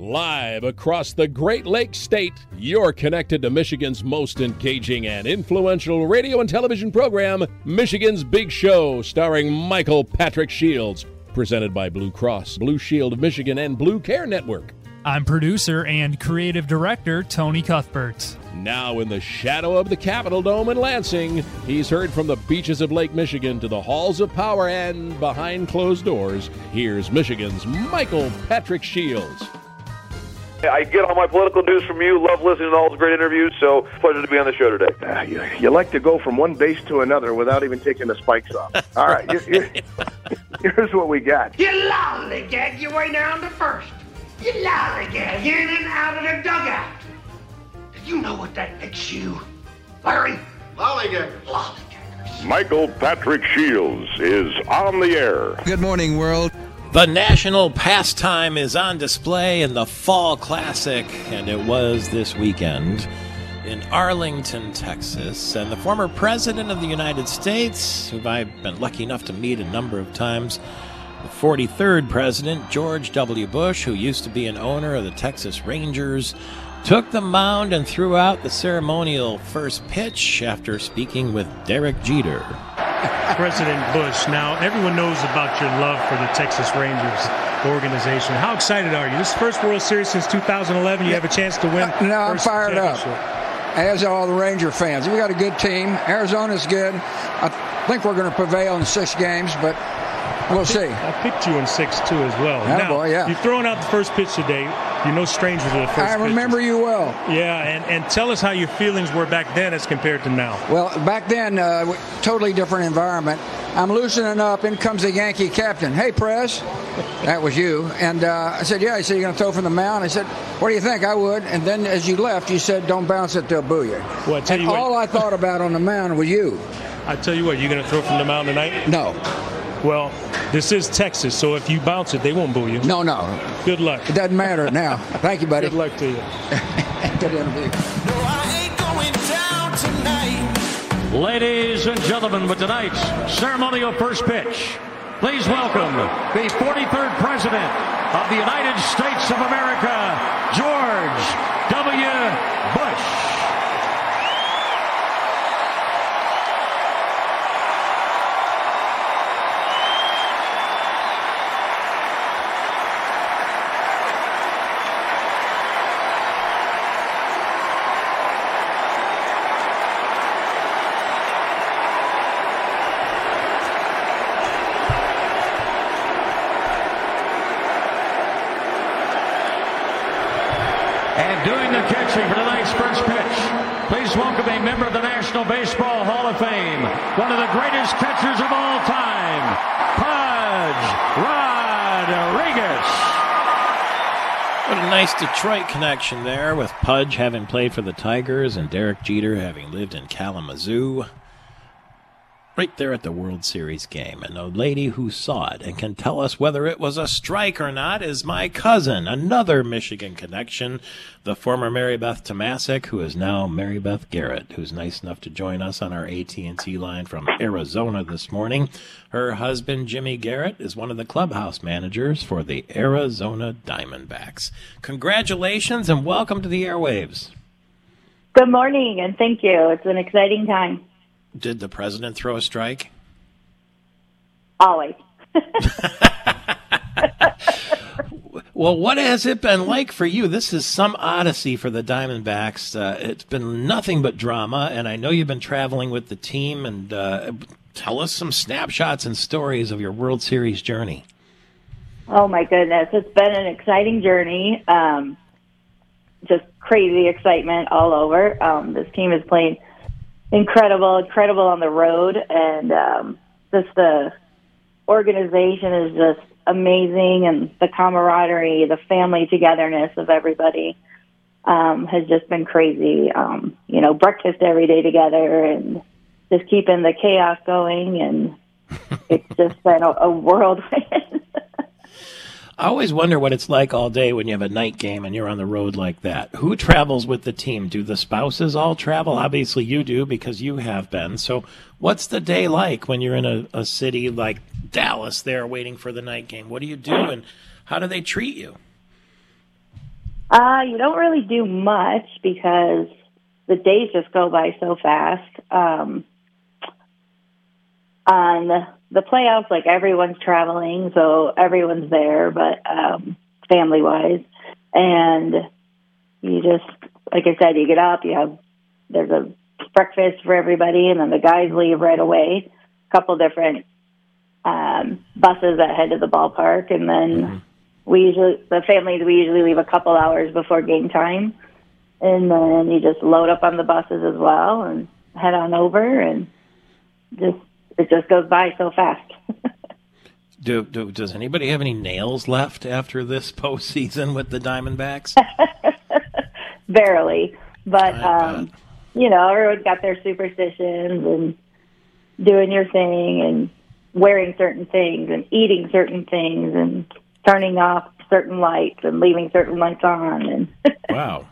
Live across the Great Lakes State, you're connected to Michigan's most engaging and influential radio and television program, Michigan's Big Show, starring Michael Patrick Shields, presented by Blue Cross, Blue Shield of Michigan, and Blue Care Network. I'm producer and creative director Tony Cuthbert. Now, in the shadow of the Capitol Dome in Lansing, he's heard from the beaches of Lake Michigan to the halls of power and behind closed doors. Here's Michigan's Michael Patrick Shields. I get all my political news from you. Love listening to all the great interviews. So pleasure to be on the show today. Uh, you, you, like to go from one base to another without even taking the spikes off. All right, here's what we got. You lollygag your way down to first. You lollygag in and out of the dugout. Do you know what that makes you, Larry? Lollygaggers. Lollygaggers. Michael Patrick Shields is on the air. Good morning, world. The national pastime is on display in the Fall Classic, and it was this weekend in Arlington, Texas. And the former President of the United States, who I've been lucky enough to meet a number of times, the 43rd President, George W. Bush, who used to be an owner of the Texas Rangers, took the mound and threw out the ceremonial first pitch after speaking with Derek Jeter. President Bush. Now, everyone knows about your love for the Texas Rangers organization. How excited are you? This is first World Series since 2011. You have a chance to win. No, I'm fired up. As are all the Ranger fans. We got a good team. Arizona's good. I think we're going to prevail in six games, but we'll I see. I picked you in six too as well. Yeah, now, boy, yeah. You've thrown out the first pitch today. You're no stranger to the first I remember pitches. you well. Yeah, and, and tell us how your feelings were back then as compared to now. Well, back then, uh, totally different environment. I'm loosening up. In comes the Yankee captain. Hey, Press. That was you. And uh, I said, Yeah. He said, You're going to throw from the mound? I said, What do you think? I would. And then as you left, you said, Don't bounce it, they'll boo you. Well, I tell and you what- all I thought about on the mound was you. I tell you what, you're going to throw from the mound tonight? No, Well, this is Texas, so if you bounce it, they won't boo you. no, no. Good luck. It doesn't matter now. Thank you, buddy. Good luck to you. Good interview. Ladies and gentlemen, with tonight's ceremonial first pitch, please welcome the 43rd President of the United States of America, George W. Bush. And doing the catching for tonight's first pitch, please welcome a member of the National Baseball Hall of Fame, one of the greatest catchers of all time, Pudge Rodriguez. What a nice Detroit connection there with Pudge having played for the Tigers and Derek Jeter having lived in Kalamazoo. Right there at the World Series game. And the lady who saw it and can tell us whether it was a strike or not is my cousin, another Michigan connection, the former Mary Beth Tomasic, who is now Mary Beth Garrett, who's nice enough to join us on our AT&T line from Arizona this morning. Her husband, Jimmy Garrett, is one of the clubhouse managers for the Arizona Diamondbacks. Congratulations and welcome to the airwaves. Good morning, and thank you. It's an exciting time. Did the president throw a strike? Always. Well, what has it been like for you? This is some odyssey for the Diamondbacks. Uh, it's been nothing but drama, and I know you've been traveling with the team. And uh, tell us some snapshots and stories of your World Series journey. Oh my goodness, it's been an exciting journey. Um, just crazy excitement all over. Um, this team is playing incredible, incredible on the road, and um, just the organization is just amazing, and the camaraderie, the family togetherness of everybody um, has just been crazy. Um, you know, breakfast every day together, and just keeping the chaos going, and it's just been a, a whirlwind. I always wonder what it's like all day when you have a night game and you're on the road like that. Who travels with the team? Do the spouses all travel? Obviously, you do because you have been. So, what's the day like when you're in a, a city like Dallas there waiting for the night game? What do you do and how do they treat you? Uh, you don't really do much because the days just go by so fast. Um, on the playoffs, like everyone's traveling, so everyone's there, but um, family wise, and you just, like I said, you get up, you have there's a breakfast for everybody, and then the guys leave right away. A couple different um, buses that head to the ballpark, and then mm-hmm. we usually the families we usually leave a couple hours before game time, and then you just load up on the buses as well and head on over and just it just goes by so fast. do, do, does anybody have any nails left after this postseason with the Diamondbacks? Barely, but um, you know, everyone's got their superstitions and doing your thing and wearing certain things and eating certain things and turning off certain lights and leaving certain lights on and wow.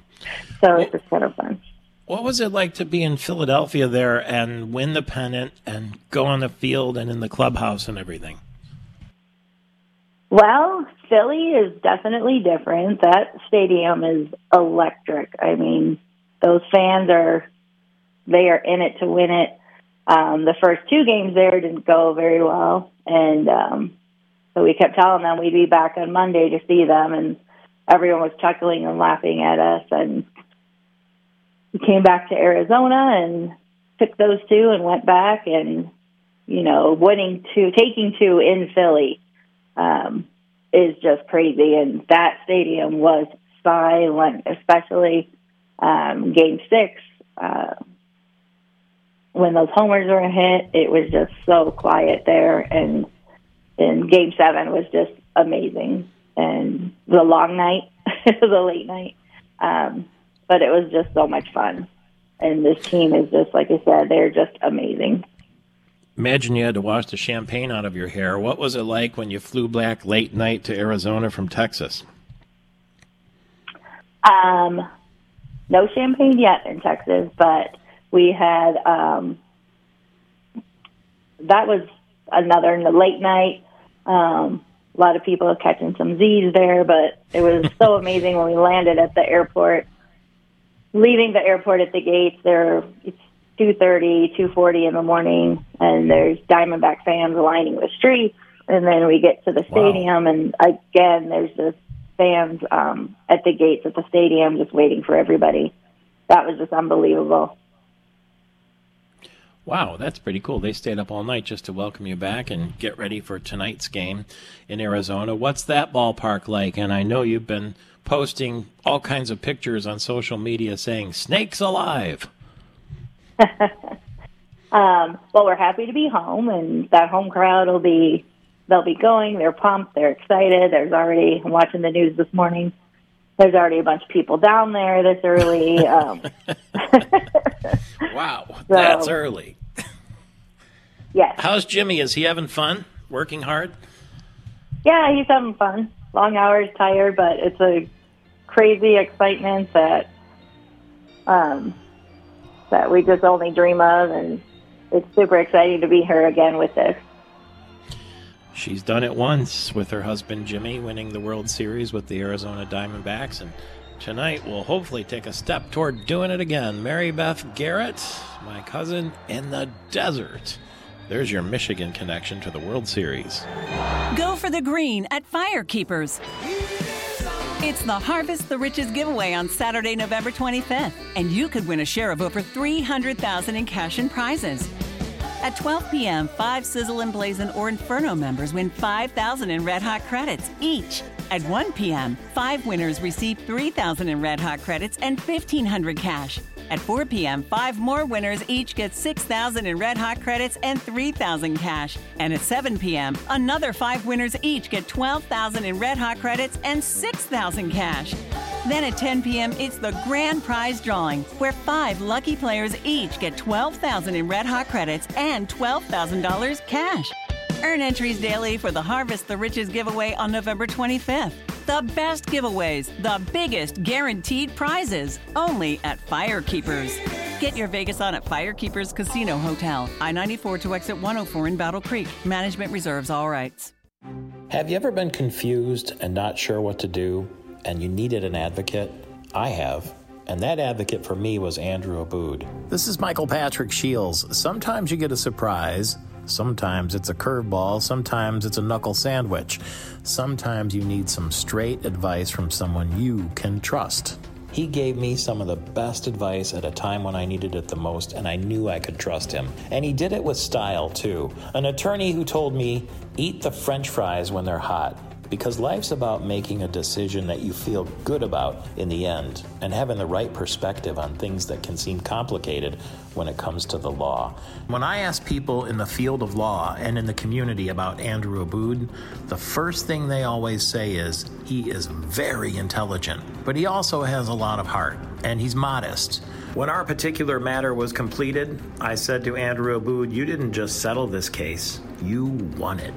so well, it's just kind of fun. What was it like to be in Philadelphia there and win the pennant and go on the field and in the clubhouse and everything? Well, Philly is definitely different. That stadium is electric. I mean, those fans are they are in it to win it. Um, the first two games there didn't go very well, and um, so we kept telling them we'd be back on Monday to see them, and everyone was chuckling and laughing at us. And came back to Arizona and took those two and went back and you know winning two taking two in Philly um, is just crazy. And that stadium was silent especially um, game six uh, when those homers were hit. It was just so quiet there. And and game seven was just amazing. And the long night the late night um, but it was just so much fun. And this team is just, like I said, they're just amazing. Imagine you had to wash the champagne out of your hair. What was it like when you flew back late night to Arizona from Texas? Um, no champagne yet in Texas, but we had um, that was another in the late night. Um, a lot of people catching some Z's there, but it was so amazing when we landed at the airport leaving the airport at the gates, there it's two thirty, two forty in the morning, and there's Diamondback fans lining the streets. And then we get to the stadium, wow. and again, there's just fans um, at the gates at the stadium just waiting for everybody. That was just unbelievable. Wow, that's pretty cool. They stayed up all night just to welcome you back and get ready for tonight's game in Arizona. What's that ballpark like? And I know you've been posting all kinds of pictures on social media saying snakes alive. um, well, we're happy to be home, and that home crowd will be they'll be going. They're pumped. They're excited. There's already I'm watching the news this morning. There's already a bunch of people down there this early. Um, wow, so, that's early. yes. How's Jimmy? Is he having fun? Working hard? Yeah, he's having fun. Long hours, tired, but it's a crazy excitement that um, that we just only dream of, and it's super exciting to be here again with this. She's done it once with her husband Jimmy, winning the World Series with the Arizona Diamondbacks, and tonight we'll hopefully take a step toward doing it again. Mary Beth Garrett, my cousin in the desert. There's your Michigan connection to the World Series. Go for the green at Firekeepers. It's the Harvest the Riches giveaway on Saturday, November 25th, and you could win a share of over 300,000 in cash and prizes. At 12 p.m., five Sizzle and Blazin' or Inferno members win 5,000 in Red Hot credits each. At 1 p.m., five winners receive 3,000 in Red Hot credits and 1,500 cash. At 4 p.m., five more winners each get 6,000 in Red Hot credits and 3,000 cash. And at 7 p.m., another five winners each get 12,000 in Red Hot credits and 6,000 cash. Then at 10 p.m., it's the grand prize drawing, where five lucky players each get 12,000 in Red Hot credits and $12,000 cash. Earn entries daily for the Harvest the Riches giveaway on November 25th. The best giveaways, the biggest guaranteed prizes, only at Firekeepers. Get your Vegas on at Firekeepers Casino Hotel, I 94 to exit 104 in Battle Creek. Management reserves all rights. Have you ever been confused and not sure what to do and you needed an advocate? I have. And that advocate for me was Andrew Abood. This is Michael Patrick Shields. Sometimes you get a surprise. Sometimes it's a curveball. Sometimes it's a knuckle sandwich. Sometimes you need some straight advice from someone you can trust. He gave me some of the best advice at a time when I needed it the most, and I knew I could trust him. And he did it with style, too. An attorney who told me, eat the french fries when they're hot because life's about making a decision that you feel good about in the end and having the right perspective on things that can seem complicated when it comes to the law. When I ask people in the field of law and in the community about Andrew Abood, the first thing they always say is he is very intelligent, but he also has a lot of heart and he's modest. When our particular matter was completed, I said to Andrew Abood, You didn't just settle this case, you won it.